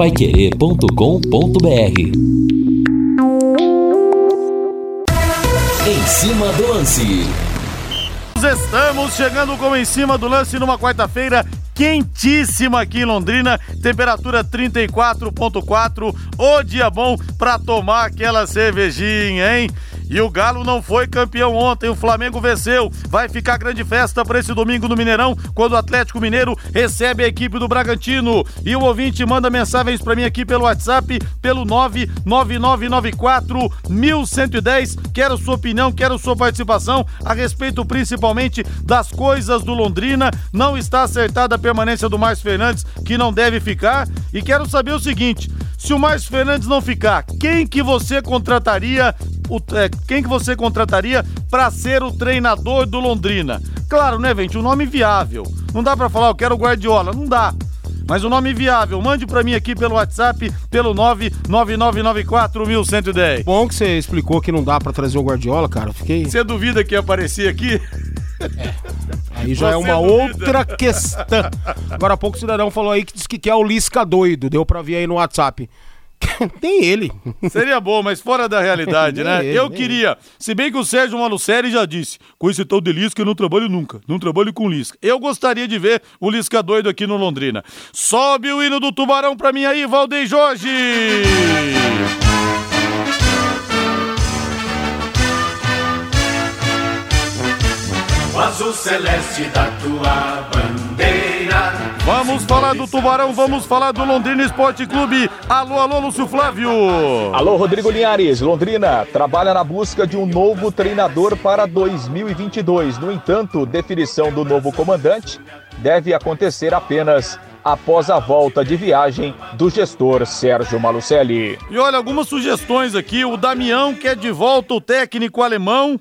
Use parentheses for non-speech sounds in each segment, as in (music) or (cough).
paiquerê.com.br Em cima do lance. Estamos chegando com em cima do lance numa quarta-feira quentíssima aqui em Londrina, temperatura 34.4. O dia bom para tomar aquela cervejinha, hein? E o Galo não foi campeão ontem, o Flamengo venceu. Vai ficar grande festa para esse domingo no Mineirão, quando o Atlético Mineiro recebe a equipe do Bragantino. E o ouvinte manda mensagens para mim aqui pelo WhatsApp, pelo 99994 1110. Quero sua opinião, quero sua participação a respeito principalmente das coisas do Londrina. Não está acertada a permanência do Márcio Fernandes, que não deve ficar. E quero saber o seguinte: se o Márcio Fernandes não ficar, quem que você contrataria o, é, quem que você contrataria para ser o treinador do Londrina? Claro, né, gente? Um nome viável. Não dá para falar, eu quero o Guardiola. Não dá. Mas o um nome viável, mande para mim aqui pelo WhatsApp, pelo 999941110. Bom que você explicou que não dá para trazer o Guardiola, cara. Fiquei. Você duvida que ia aparecer aqui? É. Aí já é Você é uma outra questão. Agora há pouco o cidadão falou aí que disse que quer o Lisca doido. Deu pra ver aí no WhatsApp. (laughs) Tem ele. Seria bom, mas fora da realidade, (laughs) né? Ele, eu queria, se bem que o Sérgio Malucelli já disse, com esse tal de Lisca eu não trabalho nunca, não trabalho com Lisca. Eu gostaria de ver o Lisca doido aqui no Londrina. Sobe o hino do Tubarão pra mim aí, Valdeir Jorge! O azul celeste da tua Vamos falar do Tubarão, vamos falar do Londrina Esporte Clube. Alô, alô, Lúcio Flávio. Alô, Rodrigo Linhares. Londrina trabalha na busca de um novo treinador para 2022. No entanto, definição do novo comandante deve acontecer apenas após a volta de viagem do gestor Sérgio Malucelli. E olha, algumas sugestões aqui. O Damião quer de volta o técnico alemão.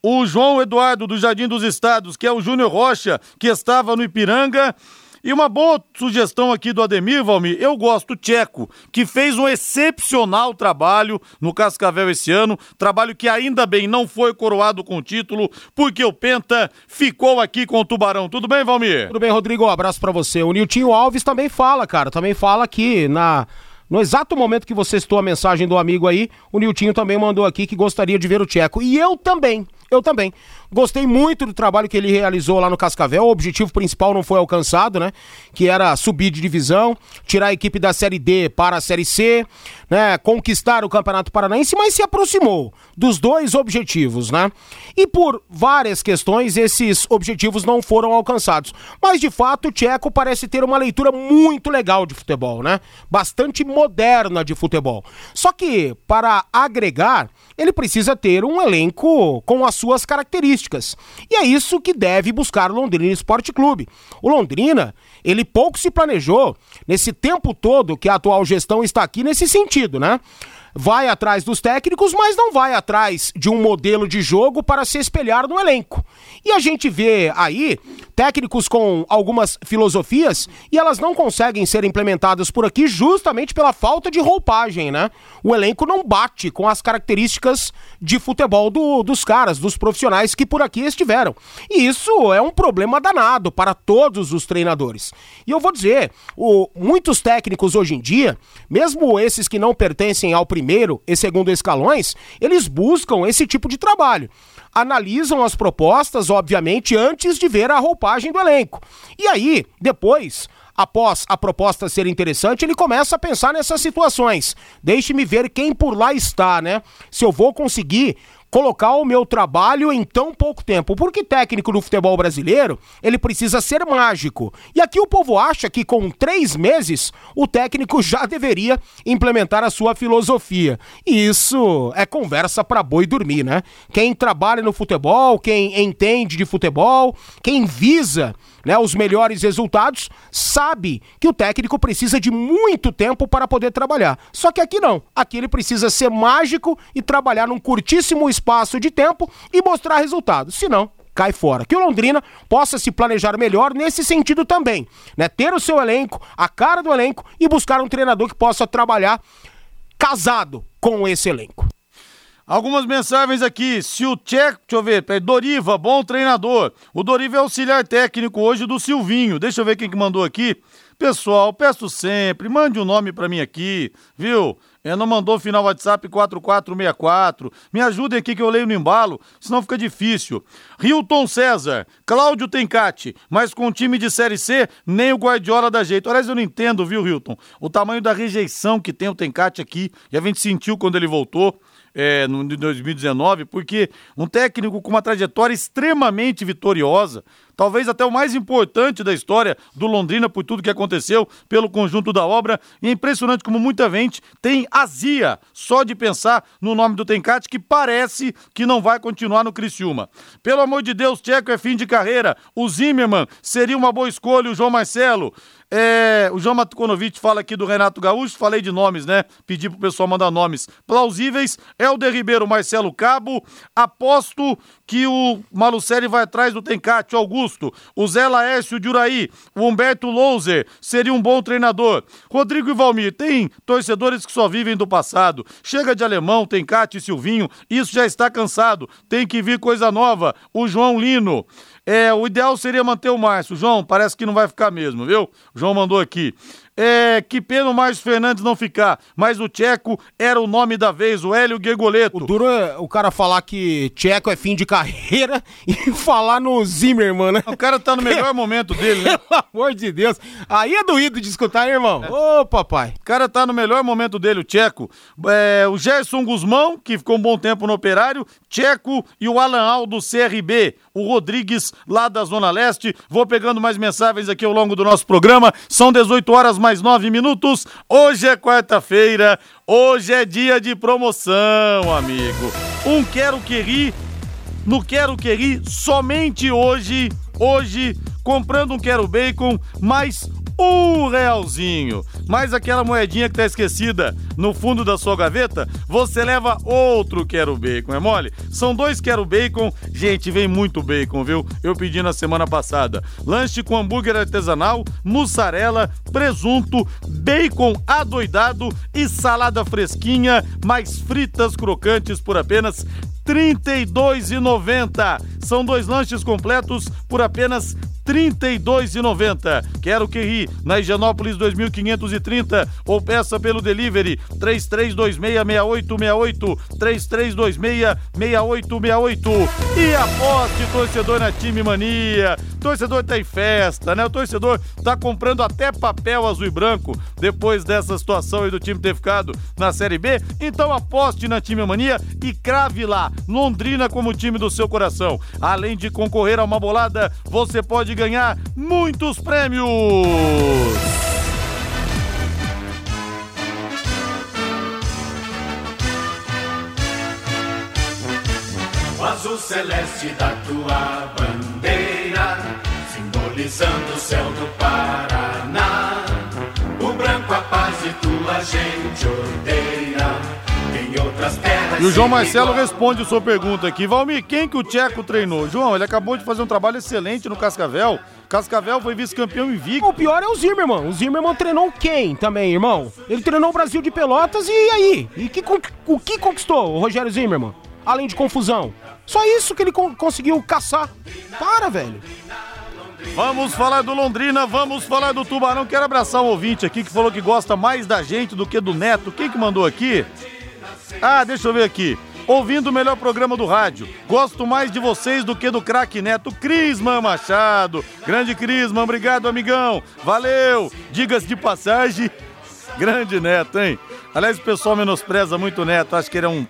O João Eduardo do Jardim dos Estados, que é o Júnior Rocha, que estava no Ipiranga. E uma boa sugestão aqui do Ademir, Valmir, eu gosto do Tcheco, que fez um excepcional trabalho no Cascavel esse ano, trabalho que ainda bem não foi coroado com o título, porque o Penta ficou aqui com o Tubarão. Tudo bem, Valmir? Tudo bem, Rodrigo, um abraço para você. O Niltinho Alves também fala, cara, também fala aqui na... No exato momento que você citou a mensagem do amigo aí, o Niltinho também mandou aqui que gostaria de ver o Tcheco. E eu também, eu também. Gostei muito do trabalho que ele realizou lá no Cascavel. O objetivo principal não foi alcançado, né? Que era subir de divisão, tirar a equipe da Série D para a Série C, né? Conquistar o Campeonato Paranaense, mas se aproximou dos dois objetivos, né? E por várias questões, esses objetivos não foram alcançados. Mas de fato, o Tcheco parece ter uma leitura muito legal de futebol, né? Bastante moderna de futebol. Só que, para agregar, ele precisa ter um elenco com as suas características. E é isso que deve buscar o Londrina Esporte Clube. O Londrina, ele pouco se planejou nesse tempo todo que a atual gestão está aqui nesse sentido, né? Vai atrás dos técnicos, mas não vai atrás de um modelo de jogo para se espelhar no elenco. E a gente vê aí técnicos com algumas filosofias e elas não conseguem ser implementadas por aqui justamente pela falta de roupagem, né? O elenco não bate com as características de futebol do, dos caras, dos profissionais que por aqui estiveram. E isso é um problema danado para todos os treinadores. E eu vou dizer, o, muitos técnicos hoje em dia, mesmo esses que não pertencem ao primeiro primeiro e segundo escalões, eles buscam esse tipo de trabalho. Analisam as propostas, obviamente, antes de ver a roupagem do elenco. E aí, depois, após a proposta ser interessante, ele começa a pensar nessas situações. Deixe-me ver quem por lá está, né? Se eu vou conseguir colocar o meu trabalho em tão pouco tempo. Porque técnico no futebol brasileiro, ele precisa ser mágico. E aqui o povo acha que com três meses o técnico já deveria implementar a sua filosofia. E isso é conversa para boi dormir, né? Quem trabalha no futebol, quem entende de futebol, quem visa né, os melhores resultados, sabe que o técnico precisa de muito tempo para poder trabalhar. Só que aqui não. Aqui ele precisa ser mágico e trabalhar num curtíssimo espaço de tempo e mostrar resultados. Senão, cai fora. Que o Londrina possa se planejar melhor nesse sentido também, né? Ter o seu elenco, a cara do elenco e buscar um treinador que possa trabalhar casado com esse elenco. Algumas mensagens aqui. Se o Tcheco, deixa eu ver, Doriva, bom treinador. O Doriva é auxiliar técnico hoje do Silvinho. Deixa eu ver quem que mandou aqui Pessoal, peço sempre, mande um nome para mim aqui, viu? É, não mandou final WhatsApp 4464. Me ajudem aqui que eu leio no embalo, senão fica difícil. Hilton César, Cláudio Tencati, mas com time de Série C, nem o Guardiola dá jeito. Aliás, eu não entendo, viu, Hilton? O tamanho da rejeição que tem o Tencati aqui, e a gente sentiu quando ele voltou é, no, de 2019, porque um técnico com uma trajetória extremamente vitoriosa, talvez até o mais importante da história do Londrina por tudo que aconteceu pelo conjunto da obra. E é impressionante como muita gente tem azia só de pensar no nome do Tencate, que parece que não vai continuar no Criciúma. Pelo amor de Deus, Tcheco é fim de carreira. O Zimmermann seria uma boa escolha, o João Marcelo. É, o João Matukonovic fala aqui do Renato Gaúcho, falei de nomes, né? Pedi pro pessoal mandar nomes plausíveis. Helder Ribeiro, Marcelo Cabo. Aposto que o Malucelli vai atrás do Tencate, Augusto. O Zé Laércio de Uraí, o Humberto Louser seria um bom treinador. Rodrigo e Valmir, tem torcedores que só vivem do passado. Chega de alemão, Tencate e Silvinho, isso já está cansado. Tem que vir coisa nova. O João Lino. É, o ideal seria manter o Márcio. João, parece que não vai ficar mesmo, viu? O João mandou aqui. É, que pena o Márcio Fernandes não ficar, mas o Tcheco era o nome da vez, o Hélio Guegoleto. O duro é o cara falar que Tcheco é fim de carreira (laughs) e falar no Zimmermann, né? O cara tá no melhor momento dele, né? (laughs) Pelo amor de Deus. Aí é doído de escutar, hein, irmão? Ô, oh, papai. O cara tá no melhor momento dele, o Tcheco. É, o Gerson Guzmão, que ficou um bom tempo no Operário, Tcheco e o Alan Aldo CRB. O Rodrigues, lá da Zona Leste. Vou pegando mais mensagens aqui ao longo do nosso programa. São 18 horas mais 9 minutos. Hoje é quarta-feira, hoje é dia de promoção, amigo. Um Quero Que Ri, no Quero Que Ri, somente hoje, hoje, comprando um Quero Bacon, mais um realzinho. Mais aquela moedinha que tá esquecida no fundo da sua gaveta, você leva outro quero bacon, é mole? São dois quero bacon. Gente, vem muito bacon, viu? Eu pedi na semana passada. Lanche com hambúrguer artesanal, mussarela, presunto, bacon adoidado e salada fresquinha, mais fritas crocantes por apenas R$ 32,90. São dois lanches completos por apenas R$ 32,90. Quero que ri na Higienópolis 2530 ou peça pelo delivery 33266868 33266868 e aposte torcedor na Time Mania. Torcedor tá em festa, né? O torcedor tá comprando até papel azul e branco depois dessa situação aí do time ter ficado na Série B. Então aposte na Time Mania e crave lá Londrina como time do seu coração. Além de concorrer a uma bolada, você pode ganhar muitos prêmios. O azul celeste da tua bandeira, simbolizando o céu do Paraná. O branco a paz e tua gente odeia. E o João Marcelo responde a sua pergunta aqui. Valmir, quem que o Tcheco treinou? João, ele acabou de fazer um trabalho excelente no Cascavel. Cascavel foi vice-campeão invicto. O pior é o Zimmermann. O Zimmermann treinou quem também, irmão? Ele treinou o Brasil de Pelotas e aí? E que, o que conquistou o Rogério Zimmermann? Além de confusão. Só isso que ele conseguiu caçar. Para, velho. Vamos falar do Londrina, vamos falar do Tubarão. Quero abraçar um ouvinte aqui que falou que gosta mais da gente do que do Neto. Quem que mandou aqui? Ah, deixa eu ver aqui. Ouvindo o melhor programa do rádio. Gosto mais de vocês do que do craque Neto Crisman Machado. Grande Crisman, obrigado, amigão. Valeu. Digas de passagem. (laughs) Grande Neto, hein? Aliás, o pessoal menospreza muito o Neto. Acho que ele é um,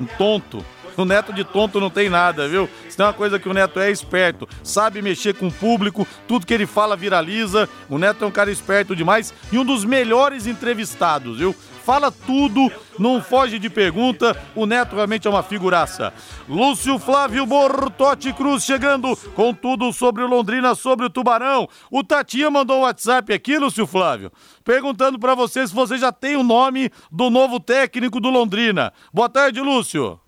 um tonto. O Neto de tonto não tem nada, viu? Se tem uma coisa que o Neto é, é esperto, sabe mexer com o público, tudo que ele fala viraliza. O Neto é um cara esperto demais e um dos melhores entrevistados, viu? Fala tudo, não foge de pergunta. O Neto realmente é uma figuraça. Lúcio Flávio Bortotti Cruz chegando com tudo sobre o Londrina, sobre o Tubarão. O Tatinha mandou um WhatsApp aqui, Lúcio Flávio, perguntando para você se você já tem o nome do novo técnico do Londrina. Boa tarde, Lúcio.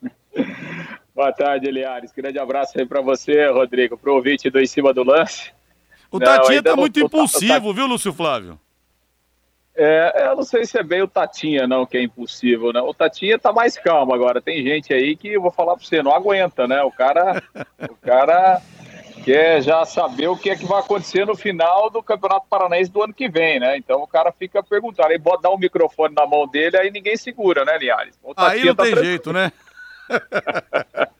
(laughs) Boa tarde, Eliares. Grande abraço aí para você, Rodrigo, pro ouvinte do Em Cima do Lance. O Tatinha tá muito impulsivo, viu, Lúcio Flávio? É, eu não sei se é bem o Tatinha, não, que é impossível, né? O Tatinha tá mais calmo agora. Tem gente aí que, eu vou falar pra você, não aguenta, né? O cara. o cara. quer já saber o que é que vai acontecer no final do Campeonato Paranaense do ano que vem, né? Então o cara fica perguntando, aí bota dar um microfone na mão dele, aí ninguém segura, né, Liares? Aí não tá tem jeito, né? (laughs)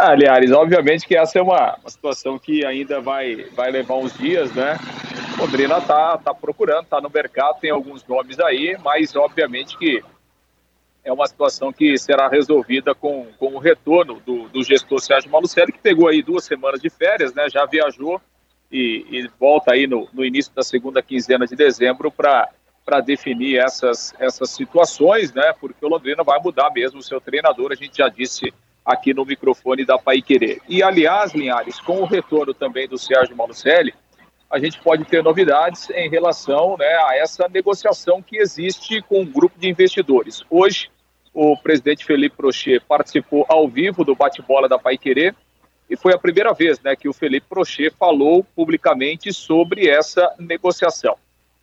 ah, Liares, obviamente que essa é uma, uma, situação que ainda vai, vai levar uns dias, né? Londrina tá, tá procurando, tá no mercado, tem alguns nomes aí, mas obviamente que é uma situação que será resolvida com, com o retorno do, do gestor Sérgio Malucelli, que pegou aí duas semanas de férias, né? Já viajou e, e volta aí no, no início da segunda quinzena de dezembro para para definir essas, essas situações, né? Porque o Londrina vai mudar mesmo o seu treinador, a gente já disse aqui no microfone da Pai Querer. E aliás, Linhares, com o retorno também do Sérgio Malucelli, a gente pode ter novidades em relação né, a essa negociação que existe com um grupo de investidores. Hoje, o presidente Felipe Prochê participou ao vivo do bate-bola da Pai Querer e foi a primeira vez né, que o Felipe Prochê falou publicamente sobre essa negociação.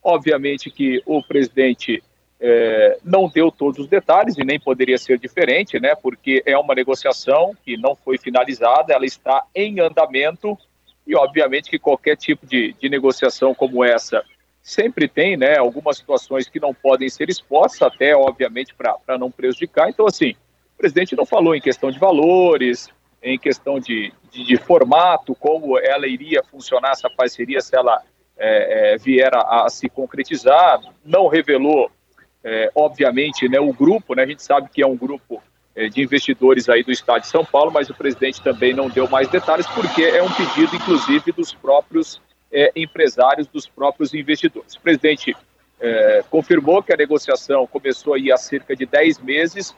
Obviamente que o presidente é, não deu todos os detalhes e nem poderia ser diferente, né, porque é uma negociação que não foi finalizada, ela está em andamento e obviamente que qualquer tipo de, de negociação como essa sempre tem né, algumas situações que não podem ser expostas, até, obviamente, para não prejudicar. Então, assim, o presidente não falou em questão de valores, em questão de, de, de formato, como ela iria funcionar, essa parceria, se ela é, é, vier a, a, se concretizar, não revelou, é, obviamente, né, o grupo, né, a gente sabe que é um grupo é, de investidores aí do Estado de São Paulo, mas o presidente também não deu mais detalhes, porque é um pedido, inclusive, dos próprios é, empresários dos próprios investidores. O presidente é, confirmou que a negociação começou aí há cerca de 10 meses,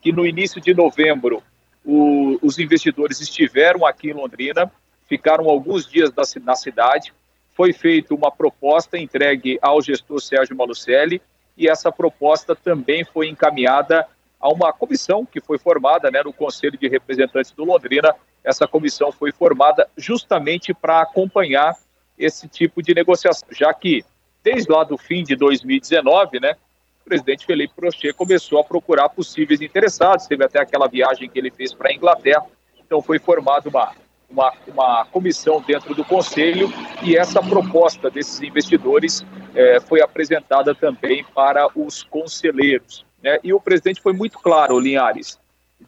que no início de novembro o, os investidores estiveram aqui em Londrina, ficaram alguns dias na cidade, foi feita uma proposta entregue ao gestor Sérgio Malucelli e essa proposta também foi encaminhada a uma comissão que foi formada né, no Conselho de Representantes do Londrina. Essa comissão foi formada justamente para acompanhar esse tipo de negociação, já que desde lá do fim de 2019, né, o presidente Felipe Prochê começou a procurar possíveis interessados, teve até aquela viagem que ele fez para a Inglaterra, então foi formada uma, uma, uma, comissão dentro do conselho e essa proposta desses investidores é, foi apresentada também para os conselheiros. Né? E o presidente foi muito claro, Linhares,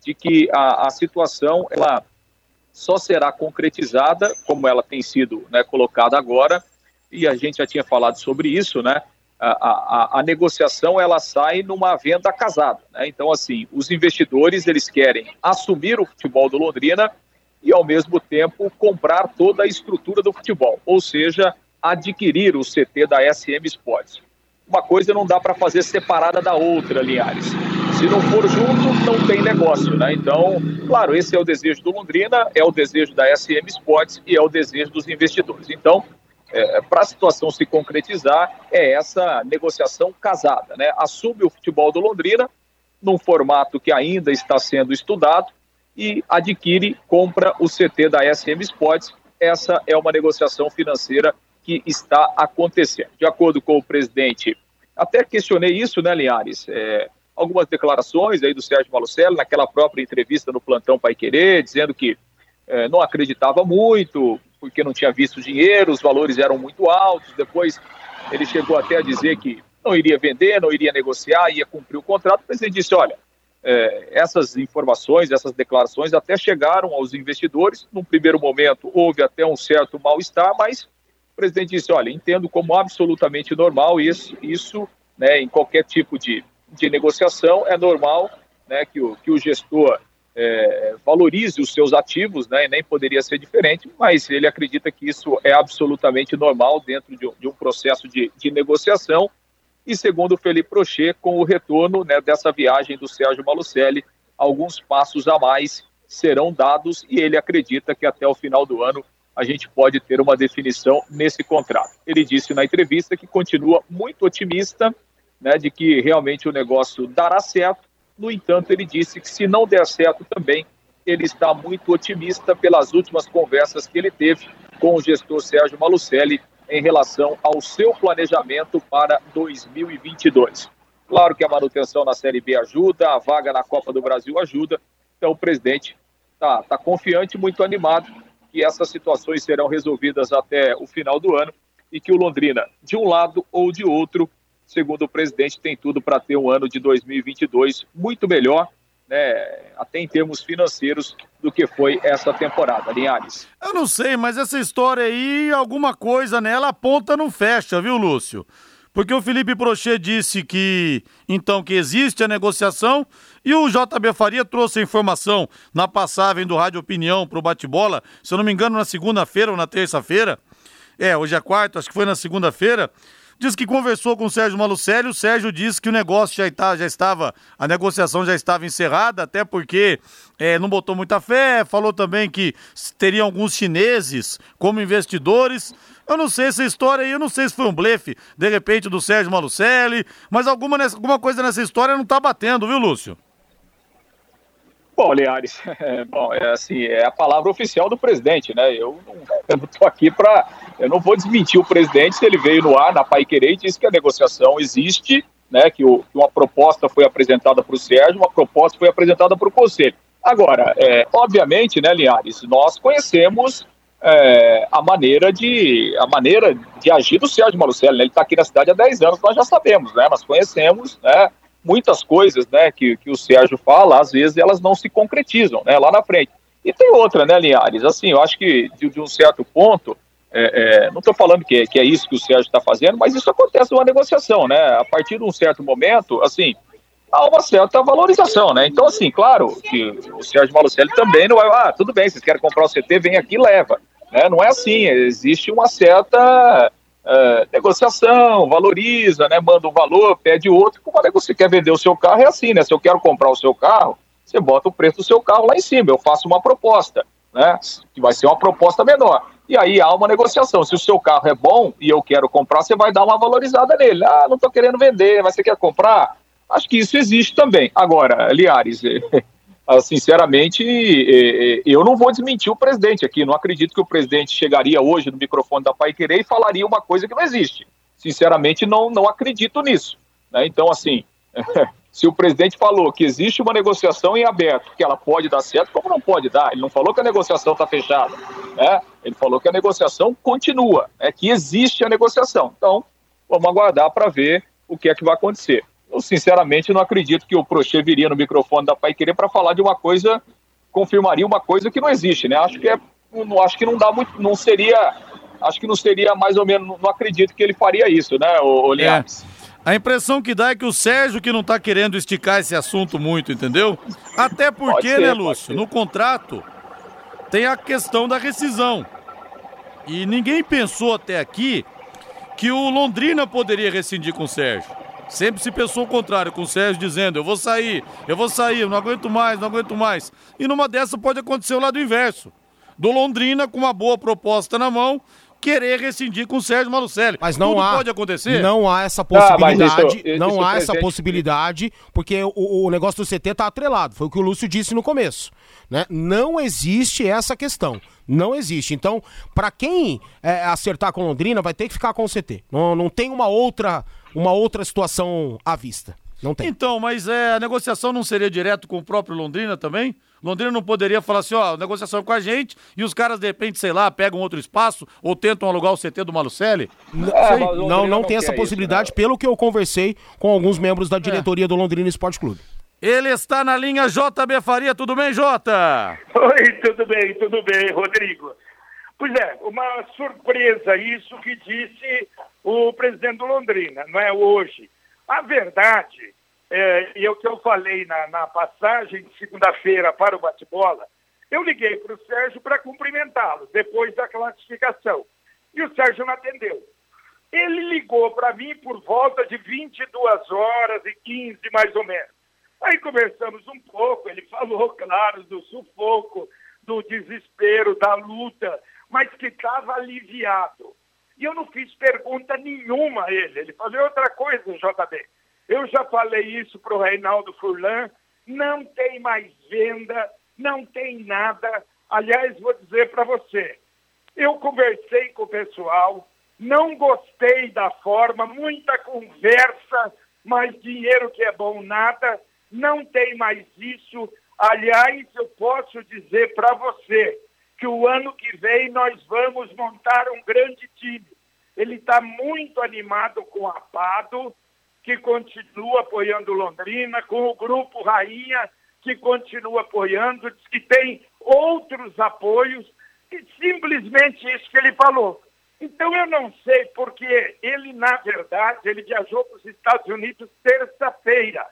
de que a, a situação ela só será concretizada, como ela tem sido né, colocada agora, e a gente já tinha falado sobre isso, né? A, a, a negociação ela sai numa venda casada. Né? Então, assim, os investidores eles querem assumir o futebol do Londrina e, ao mesmo tempo, comprar toda a estrutura do futebol, ou seja, adquirir o CT da SM Sports. Uma coisa não dá para fazer separada da outra, Linhares. Se não for junto, não tem negócio, né? Então, claro, esse é o desejo do Londrina, é o desejo da SM Sports e é o desejo dos investidores. Então, é, para a situação se concretizar, é essa negociação casada, né? Assume o futebol do Londrina num formato que ainda está sendo estudado e adquire, compra o CT da SM Sports. Essa é uma negociação financeira que está acontecendo. De acordo com o presidente, até questionei isso, né, Linhares? É, algumas declarações aí do Sérgio Malucelli naquela própria entrevista no Plantão Pai Querer, dizendo que é, não acreditava muito, porque não tinha visto dinheiro, os valores eram muito altos. Depois ele chegou até a dizer que não iria vender, não iria negociar, ia cumprir o contrato. O presidente disse: olha, é, essas informações, essas declarações até chegaram aos investidores. Num primeiro momento houve até um certo mal-estar, mas o presidente disse: olha, entendo como absolutamente normal isso, isso né, em qualquer tipo de de negociação, é normal né, que, o, que o gestor é, valorize os seus ativos, né, nem poderia ser diferente, mas ele acredita que isso é absolutamente normal dentro de, de um processo de, de, negociação. E segundo Felipe Prochê, com o retorno né, dessa viagem do Sérgio Malucelli, alguns passos a mais serão dados e ele acredita que até o final do ano a gente pode ter uma definição nesse contrato. Ele disse na entrevista que continua muito otimista né, de que realmente o negócio dará certo. No entanto, ele disse que se não der certo também, ele está muito otimista pelas últimas conversas que ele teve com o gestor Sérgio Malucelli em relação ao seu planejamento para 2022. Claro que a manutenção na Série B ajuda, a vaga na Copa do Brasil ajuda, então o presidente está tá confiante, muito animado que essas situações serão resolvidas até o final do ano e que o Londrina, de um lado ou de outro, segundo o presidente, tem tudo para ter um ano de 2022 muito melhor, né, até em termos financeiros, do que foi essa temporada, Linhares. Eu não sei, mas essa história aí, alguma coisa nela aponta não fecha, viu, Lúcio? Porque o Felipe Prochet disse que, então, que existe a negociação e o JB Faria trouxe a informação na passagem do Rádio Opinião para o bate-bola, se eu não me engano, na segunda-feira ou na terça-feira. É, hoje é quarta, acho que foi na segunda-feira. Diz que conversou com o Sérgio Malucelli, o Sérgio disse que o negócio já, está, já estava, a negociação já estava encerrada, até porque é, não botou muita fé, falou também que teria alguns chineses como investidores. Eu não sei essa história aí, eu não sei se foi um blefe, de repente, do Sérgio Malucelli, mas alguma, alguma coisa nessa história não tá batendo, viu, Lúcio? Bom, Liares, (laughs) é, bom, é assim, é a palavra oficial do presidente, né? Eu não (laughs) estou aqui para. Eu não vou desmentir o presidente se ele veio no ar na Pai Querer e disse que a negociação existe, né? Que, o, que uma proposta foi apresentada para o Sérgio, uma proposta foi apresentada para o Conselho. Agora, é, obviamente, né, Liares, nós conhecemos é, a maneira de a maneira de agir do Sérgio Malucelli. Né? Ele está aqui na cidade há 10 anos, nós já sabemos, né? Nós conhecemos, né? Muitas coisas, né, que, que o Sérgio fala, às vezes elas não se concretizam, né, lá na frente. E tem outra, né, Linhares? Assim, eu acho que de, de um certo ponto, é, é, não estou falando que, é, que é isso que o Sérgio está fazendo, mas isso acontece numa negociação, né? A partir de um certo momento, assim, há uma certa valorização, né? Então, assim, claro que o Sérgio Malucelli também não vai, ah, tudo bem, vocês querem comprar o CT, vem aqui leva. Né? Não é assim, existe uma certa uh, negociação, valoriza, né? manda um valor, pede outro. Como é que você quer vender o seu carro? É assim, né? Se eu quero comprar o seu carro, você bota o preço do seu carro lá em cima, eu faço uma proposta, né? Que vai ser uma proposta menor. E aí há uma negociação. Se o seu carro é bom e eu quero comprar, você vai dar uma valorizada nele. Ah, não estou querendo vender, mas você quer comprar? Acho que isso existe também. Agora, Liares, (laughs) sinceramente, eu não vou desmentir o presidente aqui. Não acredito que o presidente chegaria hoje no microfone da Pai Querer e falaria uma coisa que não existe. Sinceramente, não, não acredito nisso. Né? Então, assim, (laughs) se o presidente falou que existe uma negociação em aberto, que ela pode dar certo, como não pode dar? Ele não falou que a negociação está fechada. Né? Ele falou que a negociação continua, é que existe a negociação. Então, vamos aguardar para ver o que é que vai acontecer eu sinceramente não acredito que o Prochê viria no microfone da Pai Querer para falar de uma coisa, confirmaria uma coisa que não existe, né? Acho que é, não, acho que não dá muito, não seria, acho que não seria mais ou menos, não acredito que ele faria isso, né, o, o É. A impressão que dá é que o Sérgio que não está querendo esticar esse assunto muito, entendeu? Até porque, ser, né, Lúcio, no contrato tem a questão da rescisão. E ninguém pensou até aqui que o Londrina poderia rescindir com o Sérgio. Sempre se pensou o contrário, com o Sérgio dizendo: eu vou sair, eu vou sair, eu não aguento mais, não aguento mais. E numa dessa pode acontecer o lado inverso. Do Londrina, com uma boa proposta na mão, querer rescindir com o Sérgio Malucelli. Mas não Tudo há, pode acontecer. Não há essa possibilidade. Ah, isso, não isso há essa possibilidade, porque o, o, negócio do CT está atrelado. Foi o que o Lúcio disse no começo. Né? Não existe essa questão. Não existe. Então, para quem é, acertar com Londrina, vai ter que ficar com o CT. Não, não tem uma outra uma outra situação à vista. Não tem. Então, mas é, a negociação não seria direto com o próprio Londrina também? Londrina não poderia falar assim, ó, negociação com a gente e os caras, de repente, sei lá, pegam outro espaço ou tentam alugar o CT do Malucelli? É, não, não, não tem essa possibilidade, isso, né? pelo que eu conversei com alguns membros da diretoria é. do Londrina Esporte Clube. Ele está na linha JB Faria, tudo bem, Jota? Oi, tudo bem, tudo bem, Rodrigo. Pois é, uma surpresa isso que disse o presidente do Londrina, não é hoje. A verdade, é, e é o que eu falei na, na passagem de segunda-feira para o bate-bola, eu liguei para o Sérgio para cumprimentá-lo depois da classificação. E o Sérgio não atendeu. Ele ligou para mim por volta de 22 horas e 15, mais ou menos. Aí conversamos um pouco, ele falou, (laughs) claro, do sufoco, do desespero, da luta, mas que estava aliviado. E eu não fiz pergunta nenhuma a ele. Ele falou outra coisa, JB. Eu já falei isso para o Reinaldo Furlan. Não tem mais venda, não tem nada. Aliás, vou dizer para você, eu conversei com o pessoal, não gostei da forma, muita conversa, mas dinheiro que é bom nada, não tem mais isso. Aliás, eu posso dizer para você que o ano que vem nós vamos montar um grande time. Ele está muito animado com a Pado, que continua apoiando Londrina, com o Grupo Rainha, que continua apoiando, diz que tem outros apoios, e simplesmente isso que ele falou. Então eu não sei porque ele, na verdade, ele viajou para os Estados Unidos terça-feira.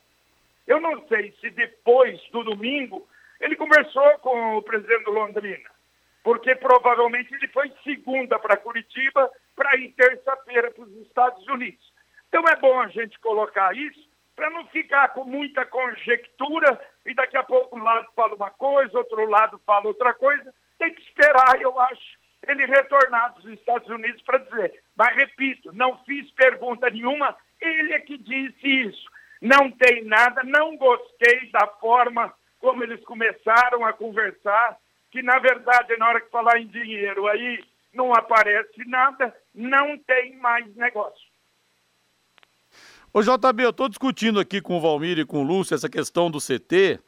Eu não sei se depois do domingo ele conversou com o presidente Londrina, porque provavelmente ele foi segunda para Curitiba para ir terça-feira para os Estados Unidos. Então é bom a gente colocar isso para não ficar com muita conjectura e daqui a pouco um lado fala uma coisa, outro lado fala outra coisa. Tem que esperar, eu acho, ele retornar dos Estados Unidos para dizer. Mas repito, não fiz pergunta nenhuma, ele é que disse isso. Não tem nada, não gostei da forma como eles começaram a conversar, que na verdade, na hora que falar em dinheiro aí não aparece nada, não tem mais negócio. Ô JB, eu estou discutindo aqui com o Valmir e com o Lúcio essa questão do CT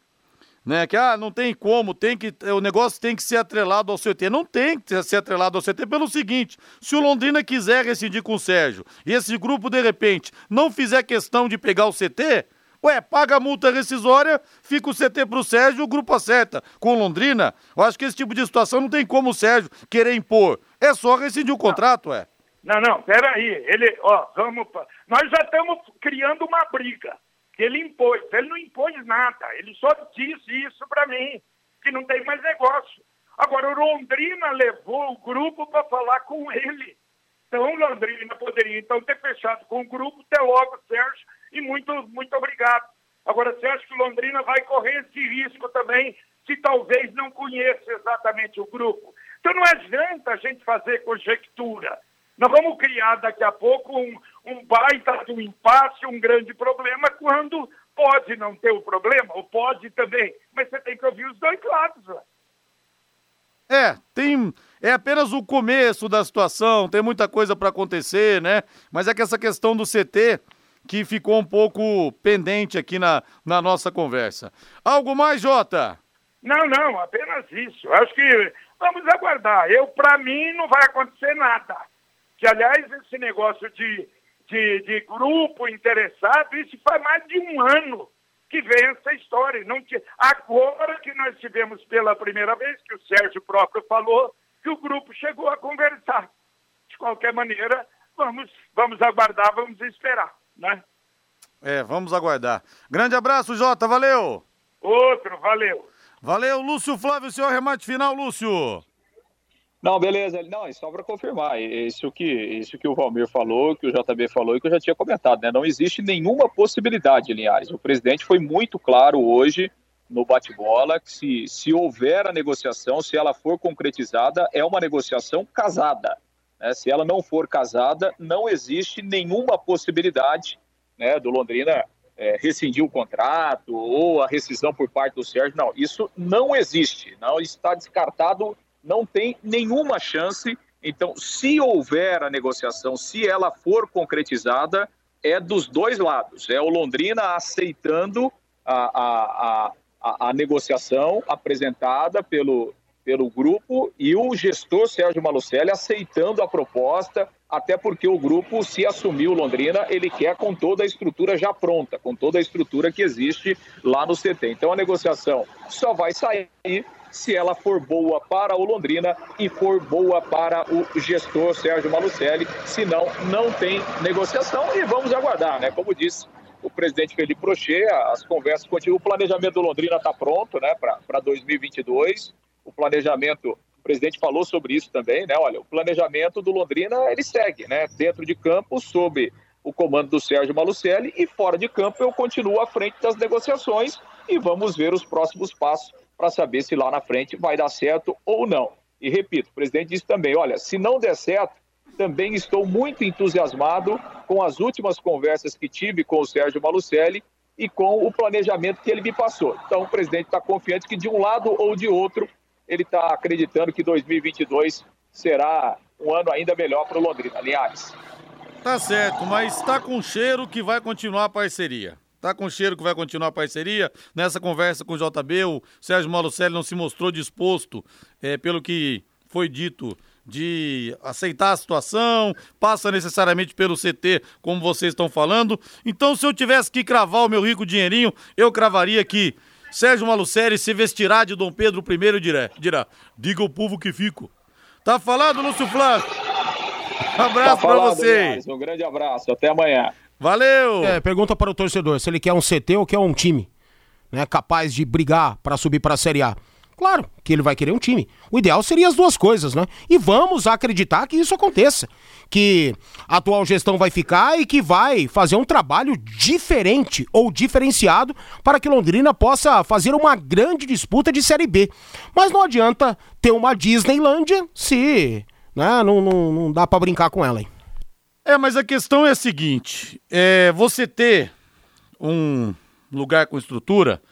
né? Que ah, não tem como, tem que o negócio tem que ser atrelado ao CT. Não tem que ser atrelado ao CT pelo seguinte: se o Londrina quiser rescindir com o Sérgio e esse grupo de repente não fizer questão de pegar o CT, Ué, paga a multa rescisória, fica o CT pro Sérgio o grupo acerta. Com Londrina, eu acho que esse tipo de situação não tem como o Sérgio querer impor. É só rescindir o contrato, ué. Não, não, peraí. Ele, ó, vamos. Nós já estamos criando uma briga que ele impôs. Ele não impôs nada, ele só disse isso para mim, que não tem mais negócio. Agora, o Londrina levou o grupo para falar com ele. Então, o Londrina poderia então ter fechado com o grupo, até logo, Sérgio, e muito, muito obrigado. Agora, você acha que Londrina vai correr esse risco também, se talvez não conheça exatamente o grupo? Então, não adianta a gente fazer conjectura. Nós vamos criar daqui a pouco um, um baita de um impasse, um grande problema, quando pode não ter o problema, ou pode também, mas você tem que ouvir os dois lados. Né? É, tem. É apenas o começo da situação, tem muita coisa para acontecer, né? Mas é que essa questão do CT que ficou um pouco pendente aqui na, na nossa conversa. Algo mais, Jota? Não, não, apenas isso. Acho que vamos aguardar. Eu, para mim, não vai acontecer nada. Que, aliás, esse negócio de, de, de grupo interessado, isso faz mais de um ano que vem essa história. Não que, agora que nós tivemos pela primeira vez, que o Sérgio próprio falou, que o grupo chegou a conversar. De qualquer maneira, vamos, vamos aguardar, vamos esperar, né? É, vamos aguardar. Grande abraço, Jota, valeu! Outro, valeu! Valeu, Lúcio Flávio, seu remate final, Lúcio! Não, beleza. Não, só para confirmar, isso que, isso que o Valmir falou, que o JB falou e que eu já tinha comentado, né? Não existe nenhuma possibilidade, Linhares. O presidente foi muito claro hoje no bate-bola que se, se houver a negociação, se ela for concretizada, é uma negociação casada. Né? Se ela não for casada, não existe nenhuma possibilidade né, do Londrina é, rescindir o contrato ou a rescisão por parte do Sérgio. Não, isso não existe. Não está descartado não tem nenhuma chance. Então, se houver a negociação, se ela for concretizada, é dos dois lados. É o Londrina aceitando a, a, a, a negociação apresentada pelo, pelo grupo e o gestor Sérgio Malucelli aceitando a proposta, até porque o grupo, se assumiu Londrina, ele quer com toda a estrutura já pronta, com toda a estrutura que existe lá no CT. Então a negociação só vai sair se ela for boa para o Londrina e for boa para o gestor Sérgio Malucelli. Senão, não tem negociação e vamos aguardar, né? Como disse o presidente Felipe Prochê, as conversas continuam. O planejamento do Londrina está pronto, né, para 2022. O planejamento, o presidente falou sobre isso também, né? Olha, o planejamento do Londrina ele segue, né? Dentro de campo, sob o comando do Sérgio Malucelli e fora de campo eu continuo à frente das negociações e vamos ver os próximos passos para saber se lá na frente vai dar certo ou não. E repito, o presidente disse também: olha, se não der certo, também estou muito entusiasmado com as últimas conversas que tive com o Sérgio Malucelli e com o planejamento que ele me passou. Então, o presidente está confiante que de um lado ou de outro, ele está acreditando que 2022 será um ano ainda melhor para o Londrina. Aliás. Tá certo, mas está com cheiro que vai continuar a parceria. Tá com cheiro que vai continuar a parceria? Nessa conversa com o JB, o Sérgio Malucelli não se mostrou disposto, é, pelo que foi dito, de aceitar a situação, passa necessariamente pelo CT, como vocês estão falando. Então, se eu tivesse que cravar o meu rico dinheirinho, eu cravaria que Sérgio Malucelli se vestirá de Dom Pedro I e dirá, dirá diga ao povo que fico. Tá falado, Lúcio Flávio? Abraço Tá falado, pra vocês. Aliás, Um grande abraço. Até amanhã. Valeu! É, pergunta para o torcedor se ele quer um CT ou quer um time, né, capaz de brigar para subir para a Série A. Claro que ele vai querer um time. O ideal seria as duas coisas, né? E vamos acreditar que isso aconteça, que a atual gestão vai ficar e que vai fazer um trabalho diferente ou diferenciado para que Londrina possa fazer uma grande disputa de Série B. Mas não adianta ter uma Disneylândia se, né, não, não, não dá para brincar com ela. Hein? É, mas a questão é a seguinte: é, você ter um lugar com estrutura,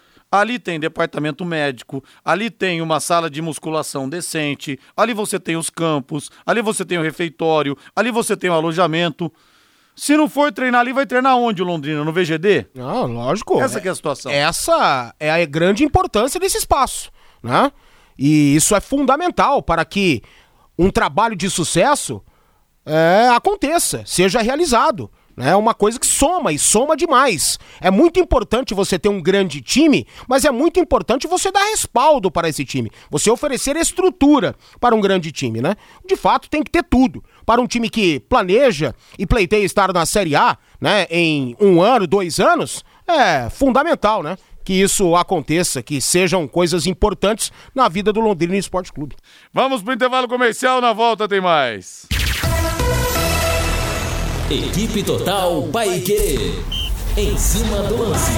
ali tem departamento médico, ali tem uma sala de musculação decente, ali você tem os campos, ali você tem o refeitório, ali você tem o alojamento. Se não for treinar ali, vai treinar onde, Londrina? No VGD? Ah, lógico. Essa que é a situação. Essa é a grande importância desse espaço, né? E isso é fundamental para que um trabalho de sucesso é, aconteça, seja realizado. É uma coisa que soma e soma demais. É muito importante você ter um grande time, mas é muito importante você dar respaldo para esse time. Você oferecer estrutura para um grande time, né? De fato, tem que ter tudo. Para um time que planeja e pleiteia estar na Série A, né, em um ano, dois anos, é fundamental, né? Que isso aconteça, que sejam coisas importantes na vida do Londrina Esporte Clube. Vamos pro intervalo comercial, na volta tem mais. Equipe Total Paique. Em cima do lance.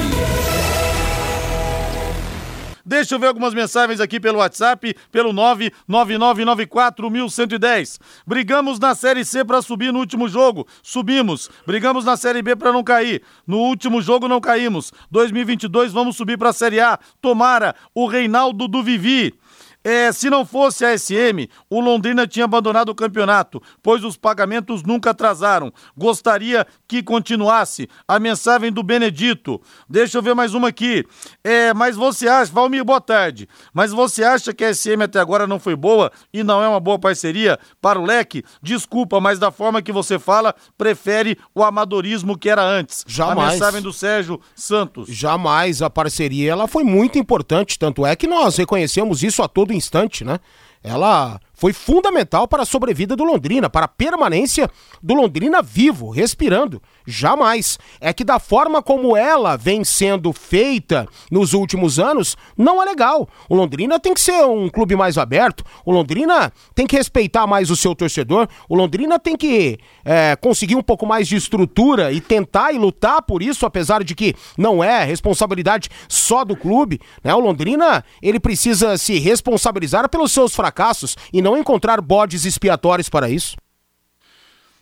Deixa eu ver algumas mensagens aqui pelo WhatsApp, pelo 999941110. Brigamos na Série C para subir no último jogo. Subimos. Brigamos na Série B para não cair. No último jogo não caímos. 2022 vamos subir para a Série A. Tomara o Reinaldo do Vivi. É, se não fosse a SM, o Londrina tinha abandonado o campeonato, pois os pagamentos nunca atrasaram. Gostaria que continuasse. A mensagem do Benedito. Deixa eu ver mais uma aqui. É, mas você acha, Valmir, boa tarde. Mas você acha que a SM até agora não foi boa e não é uma boa parceria para o leque? Desculpa, mas da forma que você fala, prefere o amadorismo que era antes. Jamais. A mensagem do Sérgio Santos. Jamais a parceria ela foi muito importante, tanto é que nós reconhecemos isso a todo instante, né? Ela foi fundamental para a sobrevida do Londrina, para a permanência do Londrina vivo, respirando. Jamais. É que da forma como ela vem sendo feita nos últimos anos, não é legal. O Londrina tem que ser um clube mais aberto, o Londrina tem que respeitar mais o seu torcedor, o Londrina tem que é, conseguir um pouco mais de estrutura e tentar e lutar por isso, apesar de que não é responsabilidade só do clube. Né? O Londrina ele precisa se responsabilizar pelos seus fracassos e não encontrar bodes expiatórios para isso.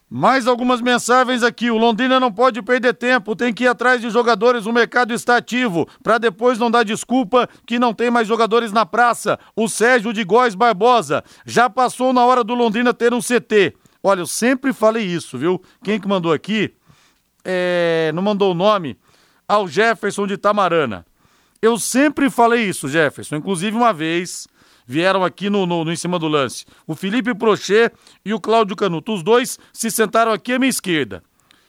Mais algumas mensagens aqui. O Londrina não pode perder tempo, tem que ir atrás de jogadores, o mercado está ativo, para depois não dar desculpa que não tem mais jogadores na praça. O Sérgio de Góes Barbosa já passou na hora do Londrina ter um CT. Olha, eu sempre falei isso, viu? Quem que mandou aqui? É... Não mandou o nome. Ao Jefferson de Tamarana. Eu sempre falei isso, Jefferson. Inclusive, uma vez vieram aqui no, no, no Em Cima do Lance. O Felipe Prochet e o Cláudio Canuto. Os dois se sentaram aqui à minha esquerda.